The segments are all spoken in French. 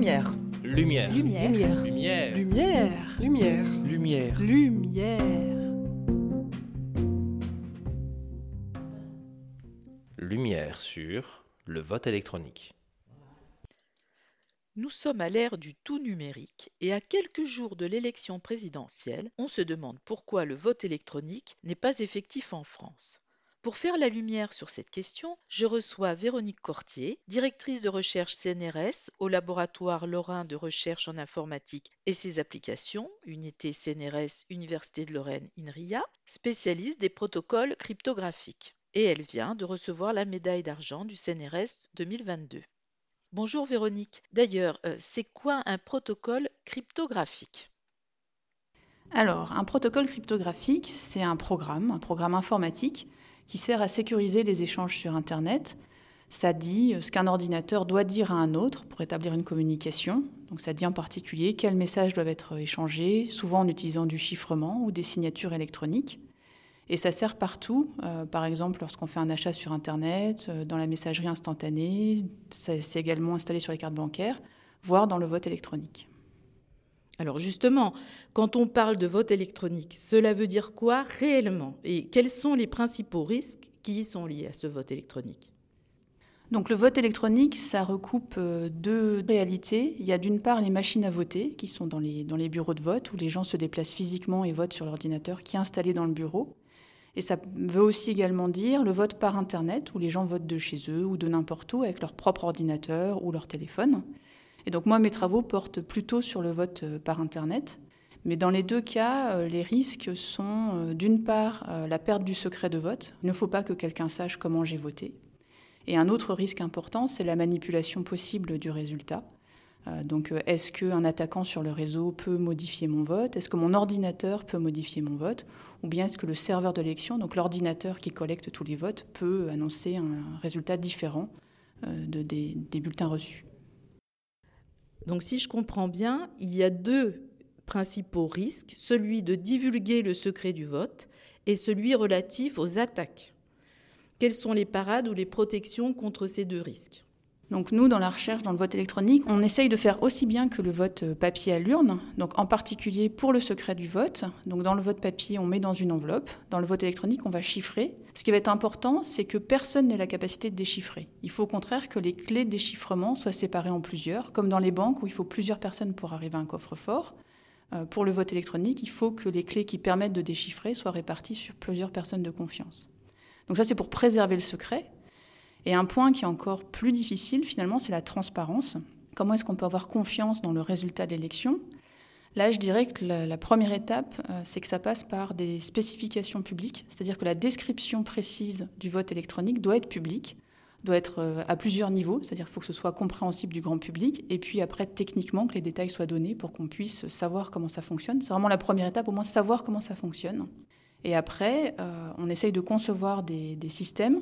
Lumière. Lumière. Lumière. Lumière. Lumière. Lumière. Lumière. Lumière. Lumière sur le vote électronique. Nous sommes à l'ère du tout numérique et à quelques jours de l'élection présidentielle, on se demande pourquoi le vote électronique n'est pas effectif en France. Pour faire la lumière sur cette question, je reçois Véronique Cortier, directrice de recherche CNRS au laboratoire Lorrain de recherche en informatique et ses applications, unité CNRS Université de Lorraine INRIA, spécialiste des protocoles cryptographiques. Et elle vient de recevoir la médaille d'argent du CNRS 2022. Bonjour Véronique. D'ailleurs, euh, c'est quoi un protocole cryptographique? Alors, un protocole cryptographique, c'est un programme, un programme informatique qui sert à sécuriser les échanges sur Internet. Ça dit ce qu'un ordinateur doit dire à un autre pour établir une communication. Donc ça dit en particulier quels messages doivent être échangés, souvent en utilisant du chiffrement ou des signatures électroniques. Et ça sert partout, euh, par exemple lorsqu'on fait un achat sur Internet, euh, dans la messagerie instantanée, c'est également installé sur les cartes bancaires, voire dans le vote électronique. Alors justement, quand on parle de vote électronique, cela veut dire quoi réellement Et quels sont les principaux risques qui y sont liés à ce vote électronique? Donc le vote électronique, ça recoupe euh, deux réalités. Il y a d'une part les machines à voter, qui sont dans les, dans les bureaux de vote, où les gens se déplacent physiquement et votent sur l'ordinateur qui est installé dans le bureau. Et ça veut aussi également dire le vote par Internet, où les gens votent de chez eux ou de n'importe où avec leur propre ordinateur ou leur téléphone. Et donc moi, mes travaux portent plutôt sur le vote euh, par Internet. Mais dans les deux cas, euh, les risques sont euh, d'une part la perte du secret de vote. Il ne faut pas que quelqu'un sache comment j'ai voté. Et un autre risque important, c'est la manipulation possible du résultat. Donc, est-ce qu'un attaquant sur le réseau peut modifier mon vote? Est-ce que mon ordinateur peut modifier mon vote? Ou bien est-ce que le serveur d'élection, donc l'ordinateur qui collecte tous les votes, peut annoncer un résultat différent de, des, des bulletins reçus? Donc si je comprends bien, il y a deux principaux risques, celui de divulguer le secret du vote et celui relatif aux attaques. Quelles sont les parades ou les protections contre ces deux risques? Donc nous, dans la recherche, dans le vote électronique, on essaye de faire aussi bien que le vote papier à l'urne, donc en particulier pour le secret du vote. Donc dans le vote papier, on met dans une enveloppe. Dans le vote électronique, on va chiffrer. Ce qui va être important, c'est que personne n'ait la capacité de déchiffrer. Il faut au contraire que les clés de déchiffrement soient séparées en plusieurs, comme dans les banques où il faut plusieurs personnes pour arriver à un coffre-fort. Euh, pour le vote électronique, il faut que les clés qui permettent de déchiffrer soient réparties sur plusieurs personnes de confiance. Donc ça, c'est pour préserver le secret. Et un point qui est encore plus difficile, finalement, c'est la transparence. Comment est-ce qu'on peut avoir confiance dans le résultat de l'élection? Là, je dirais que la, première étape, euh, c'est que ça passe par des spécifications publiques, c'est-à-dire que la description précise du vote électronique doit être publique, doit être euh, à plusieurs niveaux, c'est-à-dire qu'il faut que ce soit compréhensible du grand public, et puis après, techniquement, que les détails soient donnés pour qu'on puisse savoir comment ça fonctionne. C'est vraiment la première étape, au moins savoir comment ça fonctionne. Et après, euh, on essaye de concevoir des, des systèmes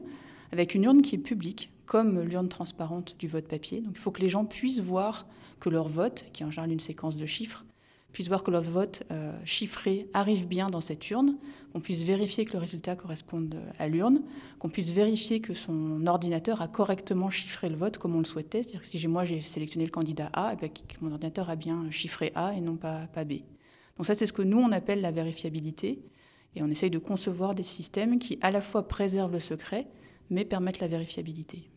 avec une urne qui est publique, comme l'urne transparente du vote papier. Donc il faut que les gens puissent voir que leur vote, qui est en général une séquence de chiffres, puissent voir que leur vote euh, chiffré arrive bien dans cette urne, qu'on puisse vérifier que le résultat corresponde à l'urne, qu'on puisse vérifier que son ordinateur a correctement chiffré le vote comme on le souhaitait. C'est-à-dire que si moi j'ai sélectionné le candidat A, eh mon ordinateur a bien chiffré A et non pas, pas B. Donc ça c'est ce que nous on appelle la vérifiabilité. Et on essaye de concevoir des systèmes qui à la fois préservent le secret, mais permettre la vérifiabilité.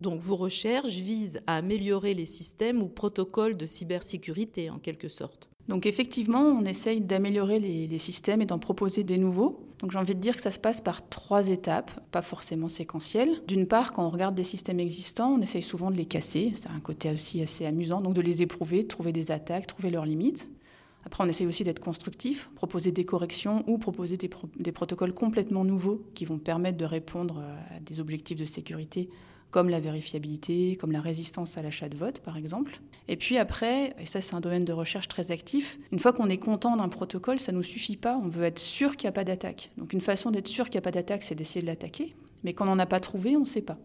Donc vos recherches visent à améliorer les systèmes ou protocoles de cybersécurité en quelque sorte. Donc effectivement, on essaye d'améliorer les, systèmes et d'en proposer des nouveaux. Donc j'ai envie de dire que ça se passe par trois étapes, pas forcément séquentielles. D'une part, quand on regarde des systèmes existants, on essaye souvent de les casser. C'est un côté aussi assez amusant, donc de les éprouver, de trouver des attaques, trouver leurs limites. Après, on essaye aussi d'être constructif, proposer des corrections ou proposer des, protocoles complètement nouveaux qui vont permettre de répondre euh, à des objectifs de sécurité comme la vérifiabilité, comme la résistance à l'achat de vote, par exemple. Et puis après, et ça c'est un domaine de recherche très actif, une fois qu'on est content d'un protocole, ça ne nous suffit pas, on veut être sûr qu'il n'y a pas d'attaque. Donc une façon d'être sûr qu'il n'y a pas d'attaque, c'est d'essayer de l'attaquer, mais quand on n'en a pas trouvé, on ne sait pas.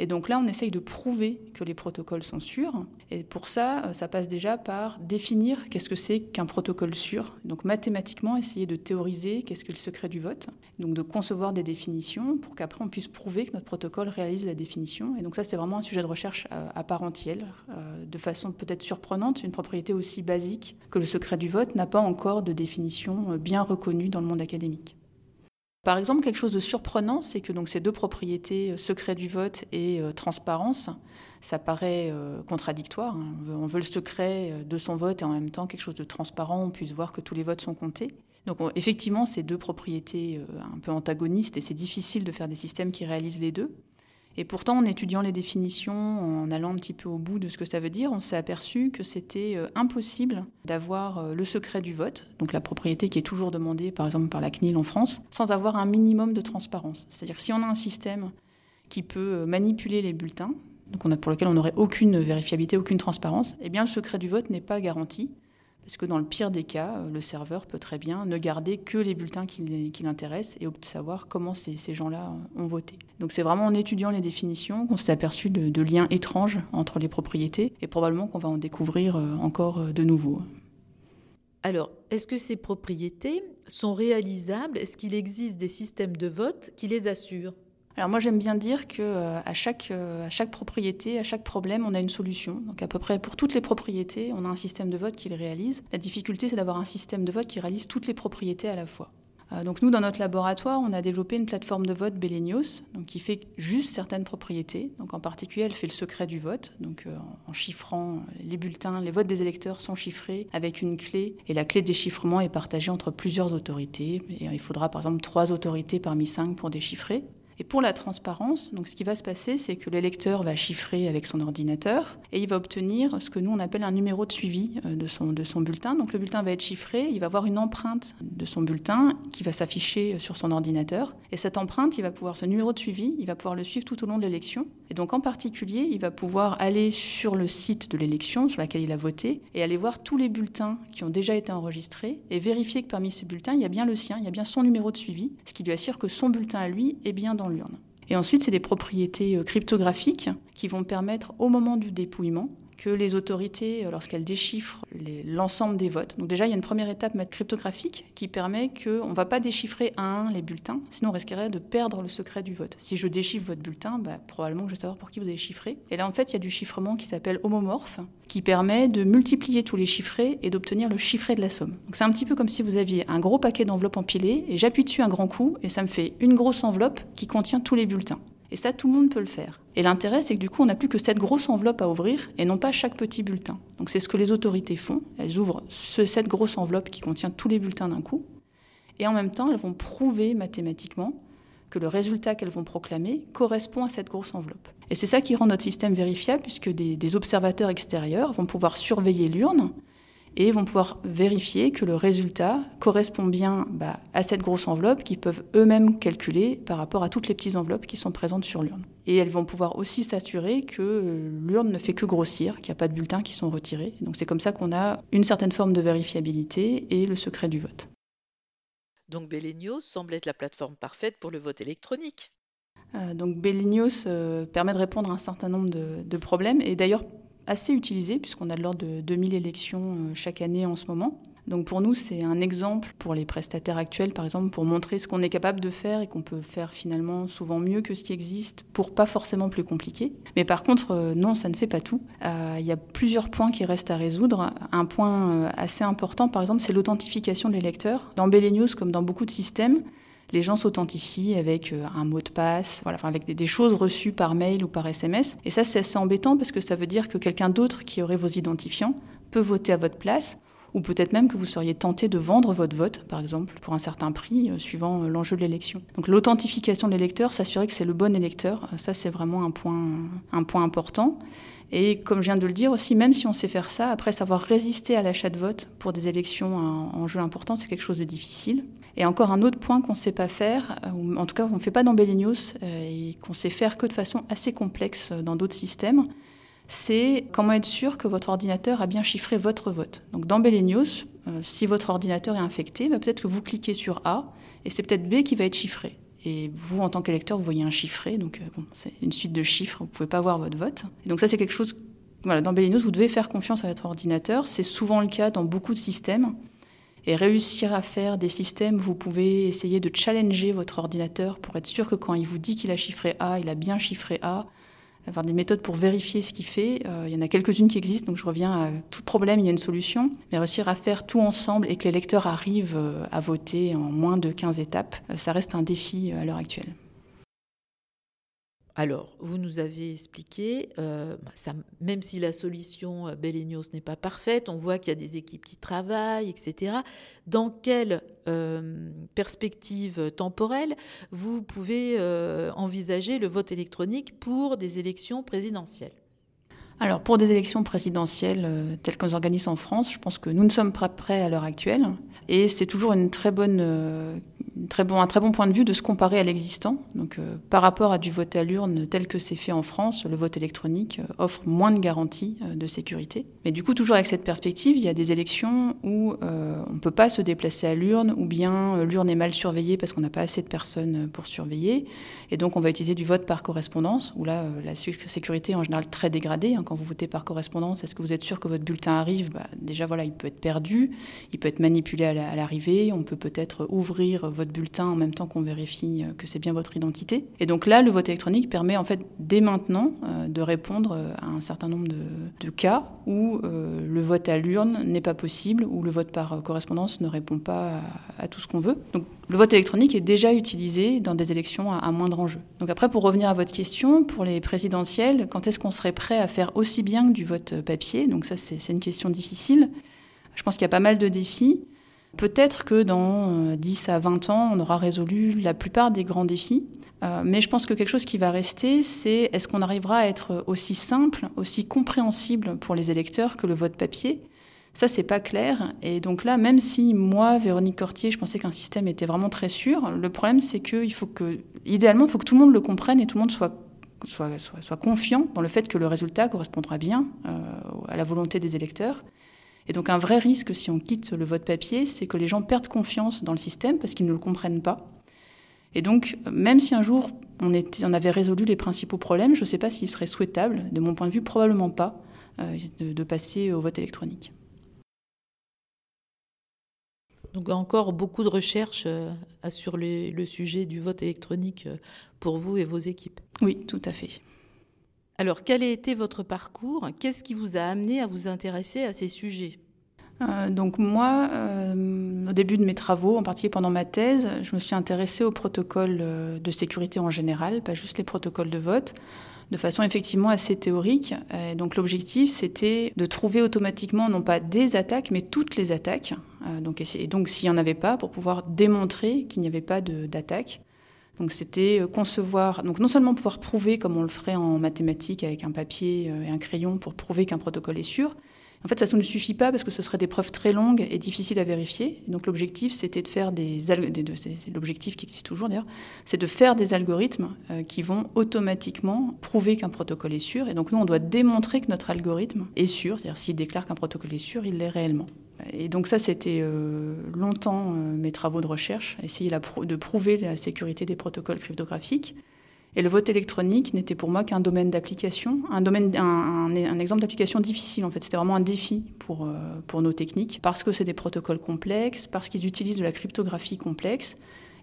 Et donc là, on essaye de prouver que les protocoles sont sûrs. Et pour ça, euh, ça passe déjà par définir qu'est-ce que c'est qu'un protocole sûr. Donc mathématiquement, essayer de théoriser qu'est-ce que le secret du vote. Donc de concevoir des définitions pour qu'après on puisse prouver que notre protocole réalise la définition. Et donc ça, c'est vraiment un sujet de recherche euh, à part entière. Euh, de façon peut-être surprenante, une propriété aussi basique que le secret du vote n'a pas encore de définition bien reconnue dans le monde académique. Par exemple, quelque chose de surprenant, c'est que donc ces deux propriétés, euh, secret du vote et euh, transparence, ça paraît euh, contradictoire. Hein. On, veut, le secret de son vote et en même temps quelque chose de transparent, on puisse voir que tous les votes sont comptés. Donc effectivement, ces deux propriétés un peu antagonistes et c'est difficile de faire des systèmes qui réalisent les deux. Et pourtant, en étudiant les définitions, en allant un petit peu au bout de ce que ça veut dire, on s'est aperçu que c'était euh, impossible d'avoir euh, le secret du vote, donc la propriété qui est toujours demandée par exemple par la CNIL en France, sans avoir un minimum de transparence. C'est-à-dire si on a un système qui peut euh, manipuler les bulletins, donc pour lequel on n'aurait aucune vérifiabilité, aucune transparence, eh bien le secret du vote n'est pas garanti. Parce que dans le pire des cas, euh, le serveur peut très bien ne garder que les bulletins qui, l'intéressent et savoir comment ces, gens-là ont voté. Donc c'est vraiment en étudiant les définitions qu'on s'est aperçu de, liens étranges entre les propriétés et probablement qu'on va en découvrir euh, encore euh, de nouveaux. Alors, est-ce que ces propriétés sont réalisables? Est-ce qu'il existe des systèmes de vote qui les assurent? Alors moi j'aime bien dire que euh, à, chaque, euh, à chaque propriété, à chaque problème, on a une solution. Donc à peu près pour toutes les propriétés, on a un système de vote qui les réalise. La difficulté c'est d'avoir un système de vote qui réalise toutes les propriétés à la fois. Euh, donc nous dans notre laboratoire, on a développé une plateforme de vote Belenios, donc qui fait juste certaines propriétés. Donc en particulier, elle fait le secret du vote, donc en chiffrant les bulletins, les votes des électeurs sont chiffrés avec une clé et la clé de déchiffrement est partagée entre plusieurs autorités. Et il faudra par exemple trois autorités parmi cinq pour déchiffrer. Et pour la transparence, donc ce qui va se passer, c'est que l'électeur va chiffrer avec son ordinateur et il va obtenir ce que nous on appelle un numéro de suivi euh, de son, de son bulletin. Donc le bulletin va être chiffré, il va avoir une empreinte de son bulletin qui va s'afficher sur son ordinateur. Et cette empreinte, il va pouvoir, ce numéro de suivi, il va pouvoir le suivre tout au long de l'élection. Et donc en particulier, il va pouvoir aller sur le site de l'élection sur laquelle il a voté et aller voir tous les bulletins qui ont déjà été enregistrés et vérifier que parmi ces bulletins, il y a bien le sien, il y a bien son numéro de suivi, ce qui lui assure que son bulletin à lui est bien dans l'urne. Et ensuite, c'est des propriétés euh, cryptographiques qui vont permettre, au moment du dépouillement, que les autorités, euh, lorsqu'elles déchiffrent l'ensemble des votes, donc déjà il y a une première étape cryptographique qui permet qu'on ne va pas déchiffrer un à un les bulletins, sinon on risquerait de perdre le secret du vote. Si je déchiffre votre bulletin, bah, probablement que je vais savoir pour qui vous avez chiffré. Et là en fait il y a du chiffrement qui s'appelle homomorphe, qui permet de multiplier tous les chiffrés et d'obtenir le chiffré de la somme. Donc c'est un petit peu comme si vous aviez un gros paquet d'enveloppes empilées et j'appuie dessus un grand coup et ça me fait une grosse enveloppe qui contient tous les bulletins. Et ça, tout le monde peut le faire. Et l'intérêt, c'est que du coup, on n'a plus que cette grosse enveloppe à ouvrir et non pas chaque petit bulletin. Donc c'est ce que les autorités font. Elles ouvrent cette grosse enveloppe qui contient tous les bulletins d'un coup. Et en même temps, elles vont prouver mathématiquement que le résultat qu'elles vont proclamer correspond à cette grosse enveloppe. Et c'est ça qui rend notre système vérifiable, puisque des observateurs extérieurs vont pouvoir surveiller l'urne et vont pouvoir vérifier que le résultat correspond bien bah, à cette grosse enveloppe qu'ils peuvent eux-mêmes calculer par rapport à toutes les petites enveloppes qui sont présentes sur l'urne. Et elles vont pouvoir aussi s'assurer que euh, l'urne ne fait que grossir, qu'il n'y a pas de bulletins qui sont retirés. Donc c'est comme ça qu'on a une certaine forme de vérifiabilité et le secret du vote. Donc Belenios semble être la plateforme parfaite pour le vote électronique. Euh, donc Belenios euh, permet de répondre à un certain nombre de, de problèmes et d'ailleurs assez utilisé, puisqu'on a de l'ordre de 2000 élections euh, chaque année en ce moment. Donc pour nous, c'est un exemple pour les prestataires actuels, par exemple, pour montrer ce qu'on est capable de faire et qu'on peut faire finalement souvent mieux que ce qui existe pour pas forcément plus compliqué. Mais par contre, euh, non, ça ne fait pas tout. Euh, il y a plusieurs points qui restent à résoudre. Un point assez important, par exemple, c'est l'authentification de l'électeur. Dans Belenius, comme dans beaucoup de systèmes, les gens s'authentifient avec euh, un mot de passe, voilà, avec des, choses reçues par mail ou par SMS. Et ça, c'est assez embêtant parce que ça veut dire que quelqu'un d'autre qui aurait vos identifiants peut voter à votre place ou peut-être même que vous seriez tenté de vendre votre vote, par exemple, pour un certain prix, euh, suivant euh, l'enjeu de l'élection. Donc l'authentification de l'électeur, s'assurer que c'est le bon électeur, ça c'est vraiment un point, un point important. Et comme je viens de le dire aussi, même si on sait faire ça, après savoir résister à l'achat de vote pour des élections en jeu important, c'est quelque chose de difficile. Et encore un autre point qu'on ne sait pas faire, euh, en tout cas qu'on ne fait pas dans Belenius euh, et qu'on sait faire que de façon assez complexe euh, dans d'autres systèmes, c'est comment être sûr que votre ordinateur a bien chiffré votre vote. Donc dans Belenius, si votre ordinateur est infecté, bah, peut-être que vous cliquez sur A et c'est peut-être B qui va être chiffré. Et vous, en tant qu'électeur, vous voyez un chiffré, donc c'est une suite de chiffres, vous ne pouvez pas voir votre vote. Donc ça, c'est quelque chose dans Bellinos, vous devez faire confiance à votre ordinateur. C'est souvent le cas dans beaucoup de systèmes. Et réussir à faire des systèmes, vous pouvez essayer de challenger votre ordinateur pour être sûr que quand il vous dit qu'il a chiffré A, il a bien chiffré A. Avoir des méthodes pour vérifier ce qu'il fait. Euh, il y en a quelques-unes qui existent, donc je reviens à tout problème, il y a une solution. Mais réussir à faire tout ensemble et que les lecteurs arrivent euh, à voter en moins de 15 étapes, euh, ça reste un défi à l'heure actuelle. Alors, vous nous avez expliqué, euh, bah, même si la solution euh, Belenios n'est pas parfaite, on voit qu'il y a des équipes qui travaillent, etc. Dans quelle euh, perspective temporelle vous pouvez envisager le vote électronique pour des élections présidentielles? Alors pour des élections présidentielles telles qu'on organise en France, je pense que nous ne sommes pas prêts à l'heure actuelle. Et c'est toujours bon, un très bon point de vue de se comparer à l'existant. Donc, euh, par rapport à du vote à l'urne tel que c'est fait en France, le vote électronique euh, offre moins de garanties euh, de sécurité. Mais du coup, toujours avec cette perspective, il y a des élections où on ne peut pas se déplacer à l'urne, ou bien l'urne est mal surveillée parce qu'on n'a pas assez de personnes pour surveiller. Et donc, on va utiliser du vote par correspondance, où là, la sécurité est en général très dégradée. Quand vous votez par correspondance, est-ce que vous êtes sûr que votre bulletin arrive? Bah, Déjà, voilà, il peut être perdu, il peut être manipulé à l'arrivée, on peut peut-être ouvrir votre bulletin en même temps qu'on vérifie euh, que c'est bien votre identité. Et donc là, le vote électronique permet en fait dès maintenant euh, de répondre euh, à un certain nombre de, cas où le vote à l'urne n'est pas possible, où le vote par correspondance ne répond pas à, tout ce qu'on veut. Donc le vote électronique est déjà utilisé dans des élections à, moindre enjeu. Donc après, pour revenir à votre question, pour les présidentielles, quand est-ce qu'on serait prêt à faire aussi bien que du vote papier Donc ça, c'est une question difficile. Je pense qu'il y a pas mal de défis. Peut-être que dans 10 euh, à 20 ans, on aura résolu la plupart des grands défis. Euh, mais je pense que quelque chose qui va rester, c'est est-ce qu'on arrivera à être aussi simple, aussi compréhensible pour les électeurs que le vote papier? Ça, c'est pas clair. Et donc là, même si moi, Véronique Cortier, je pensais qu'un système était vraiment très sûr, le problème, c'est qu'il faut que, idéalement, il faut que tout le monde le comprenne et tout le monde soit, soit, soit, confiant dans le fait que le résultat correspondra bien euh, à la volonté des électeurs. Et donc un vrai risque si on quitte le vote papier, c'est que les gens perdent confiance dans le système parce qu'ils ne le comprennent pas. Et donc, même si un jour on, était, on avait résolu les principaux problèmes, je ne sais pas s'il serait souhaitable, de mon point de vue, probablement pas, euh, de, passer au vote électronique. Donc encore beaucoup de recherches euh, sur le sujet du vote électronique euh, pour vous et vos équipes. Oui, tout à fait. Alors, quel a été votre parcours? Qu'est-ce qui vous a amené à vous intéresser à ces sujets? Euh, donc moi, euh, au début de mes travaux, en particulier pendant ma thèse, je me suis intéressée aux protocoles de sécurité en général, pas juste les protocoles de vote, de façon effectivement assez théorique. donc l'objectif, c'était de trouver automatiquement non pas des attaques, mais toutes les attaques. Donc, et donc s'il n'y en avait pas, pour pouvoir démontrer qu'il n'y avait pas d'attaque. Donc c'était euh, concevoir, donc non seulement pouvoir prouver comme on le ferait en mathématiques avec un papier euh, et un crayon pour prouver qu'un protocole est sûr. En fait, ça ne suffit pas parce que ce serait des preuves très longues et difficiles à vérifier. Donc l'objectif, c'était de faire des, l'objectif qui existe toujours d'ailleurs, c'est de faire des algorithmes euh, qui vont automatiquement prouver qu'un protocole est sûr. Et donc nous, on doit démontrer que notre algorithme est sûr, c'est-à-dire s'il déclare qu'un protocole est sûr, il l'est réellement. Et donc ça, c'était euh, longtemps euh, mes travaux de recherche, essayer de prouver la sécurité des protocoles cryptographiques. Et le vote électronique n'était pour moi qu'un domaine d'application, un, exemple d'application difficile en fait. C'était vraiment un défi pour, euh, pour nos techniques, parce que c'est des protocoles complexes, parce qu'ils utilisent de la cryptographie complexe,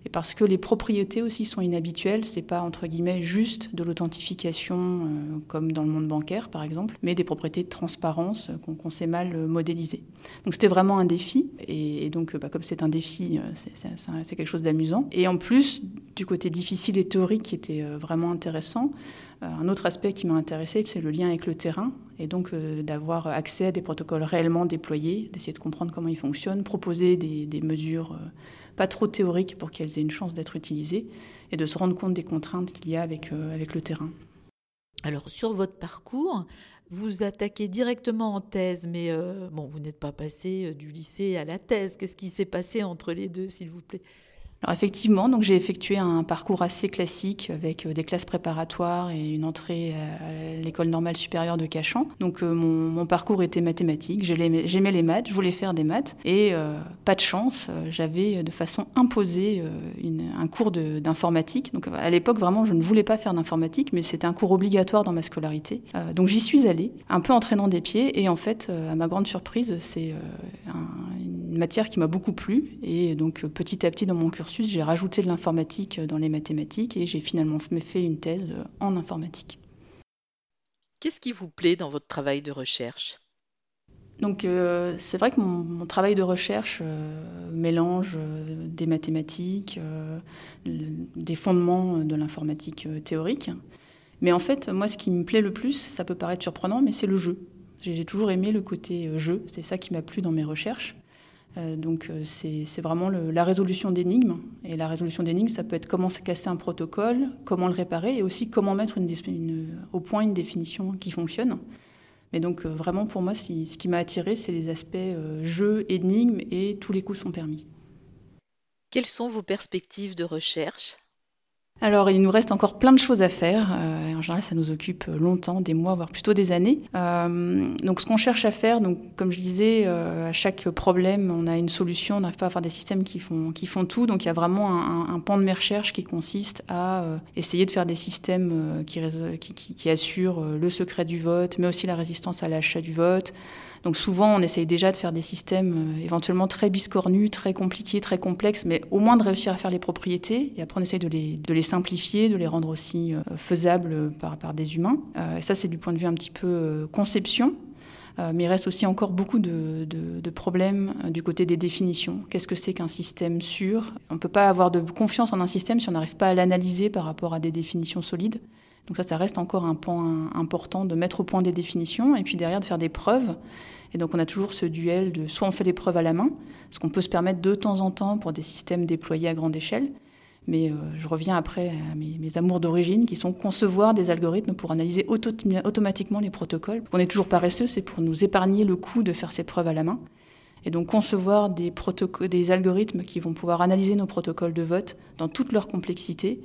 et parce que les propriétés aussi sont inhabituelles. C'est pas entre guillemets juste de l'authentification euh, comme dans le monde bancaire par exemple, mais des propriétés de transparence euh, qu'on sait mal euh, modéliser. Donc c'était vraiment un défi. Et, donc bah, comme c'est un défi, c'est quelque chose d'amusant. Et en plus du côté difficile et théorique qui était vraiment intéressant. Un autre aspect qui m'a intéressé, c'est le lien avec le terrain, et donc d'avoir accès à des protocoles réellement déployés, d'essayer de comprendre comment ils fonctionnent, proposer des, des mesures pas trop théoriques pour qu'elles aient une chance d'être utilisées, et de se rendre compte des contraintes qu'il y a avec, euh, avec le terrain. Alors sur votre parcours, vous attaquez directement en thèse, mais euh, bon, vous n'êtes pas passé euh, du lycée à la thèse. Qu'est-ce qui s'est passé entre les deux, s'il vous plaît? Alors effectivement, donc j'ai effectué un parcours assez classique avec euh, des classes préparatoires et une entrée à l'école normale supérieure de Cachan. Donc euh, mon, parcours était mathématique, j'aimais les maths, je voulais faire des maths et euh, pas de chance, j'avais de façon imposée un cours d'informatique. Donc à l'époque vraiment je ne voulais pas faire d'informatique, mais c'était un cours obligatoire dans ma scolarité. donc j'y suis allée, un peu entraînant des pieds et en fait à ma grande surprise c'est une matière qui m'a beaucoup plu et donc petit à petit dans mon cursus j'ai rajouté de l'informatique dans les mathématiques et j'ai finalement fait une thèse en informatique. Qu'est-ce qui vous plaît dans votre travail de recherche? Donc euh, c'est vrai que mon, travail de recherche euh, mélange euh, des mathématiques, des fondements de l'informatique théorique. Mais en fait, moi, ce qui me plaît le plus, ça peut paraître surprenant, mais c'est le jeu. J'ai toujours aimé le côté jeu, c'est ça qui m'a plu dans mes recherches. Euh, donc euh, c'est vraiment la résolution d'énigmes. Et la résolution d'énigmes, ça peut être comment casser un protocole, comment le réparer, et aussi comment mettre au point une définition qui fonctionne. Mais donc euh, vraiment pour moi, ce qui m'a attiré, c'est les aspects jeu, énigmes, et tous les coups sont permis. Quelles sont vos perspectives de recherche? Alors, il nous reste encore plein de choses à faire. Euh, en général, ça nous occupe longtemps, des mois, voire plutôt des années. Euh, donc, ce qu'on cherche à faire, comme je disais, euh, à chaque problème, on a une solution. On n'arrive pas à faire des systèmes qui font, qui font tout. Donc, il y a vraiment un, pan de mes recherches qui consiste à essayer de faire des systèmes qui assurent le secret du vote, mais aussi la résistance à l'achat du vote, donc souvent, on essaye déjà de faire des systèmes euh, éventuellement très biscornus, très compliqués, très complexes, mais au moins de réussir à faire les propriétés. Et après, on essaye de les, simplifier, de les rendre aussi euh, faisables par, par des humains. Euh, ça, c'est du point de vue un petit peu conception. mais il reste aussi encore beaucoup de, de, problèmes du côté des définitions. Qu'est-ce que c'est qu'un système sûr? On ne peut pas avoir de confiance en un système si on n'arrive pas à l'analyser par rapport à des définitions solides. Donc ça, ça reste encore un point important de mettre au point des définitions et puis derrière de faire des preuves. Et donc on a toujours ce duel de soit on fait des preuves à la main, ce qu'on peut se permettre de temps en temps pour des systèmes déployés à grande échelle, mais euh, je reviens après à mes, amours d'origine qui sont concevoir des algorithmes pour analyser automatiquement les protocoles. On est toujours paresseux, c'est pour nous épargner le coût de faire ces preuves à la main. Et donc concevoir des, algorithmes qui vont pouvoir analyser nos protocoles de vote dans toute leur complexité,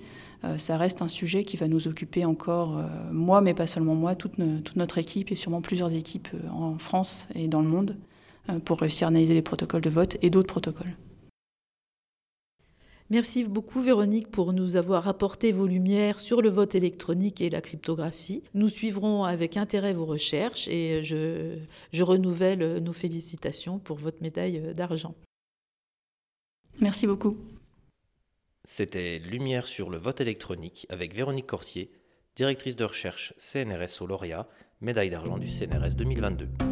ça reste un sujet qui va nous occuper encore, euh, moi, mais pas seulement moi, toute, notre équipe et sûrement plusieurs équipes euh, en France et dans le monde pour réussir à analyser les protocoles de vote et d'autres protocoles. Merci beaucoup Véronique pour nous avoir apporté vos lumières sur le vote électronique et la cryptographie. Nous suivrons avec intérêt vos recherches et je, je renouvelle nos félicitations pour votre médaille d'argent. Merci beaucoup. C'était Lumière sur le vote électronique avec Véronique Cortier, directrice de recherche CNRS au lauréat, médaille d'argent du CNRS 2022.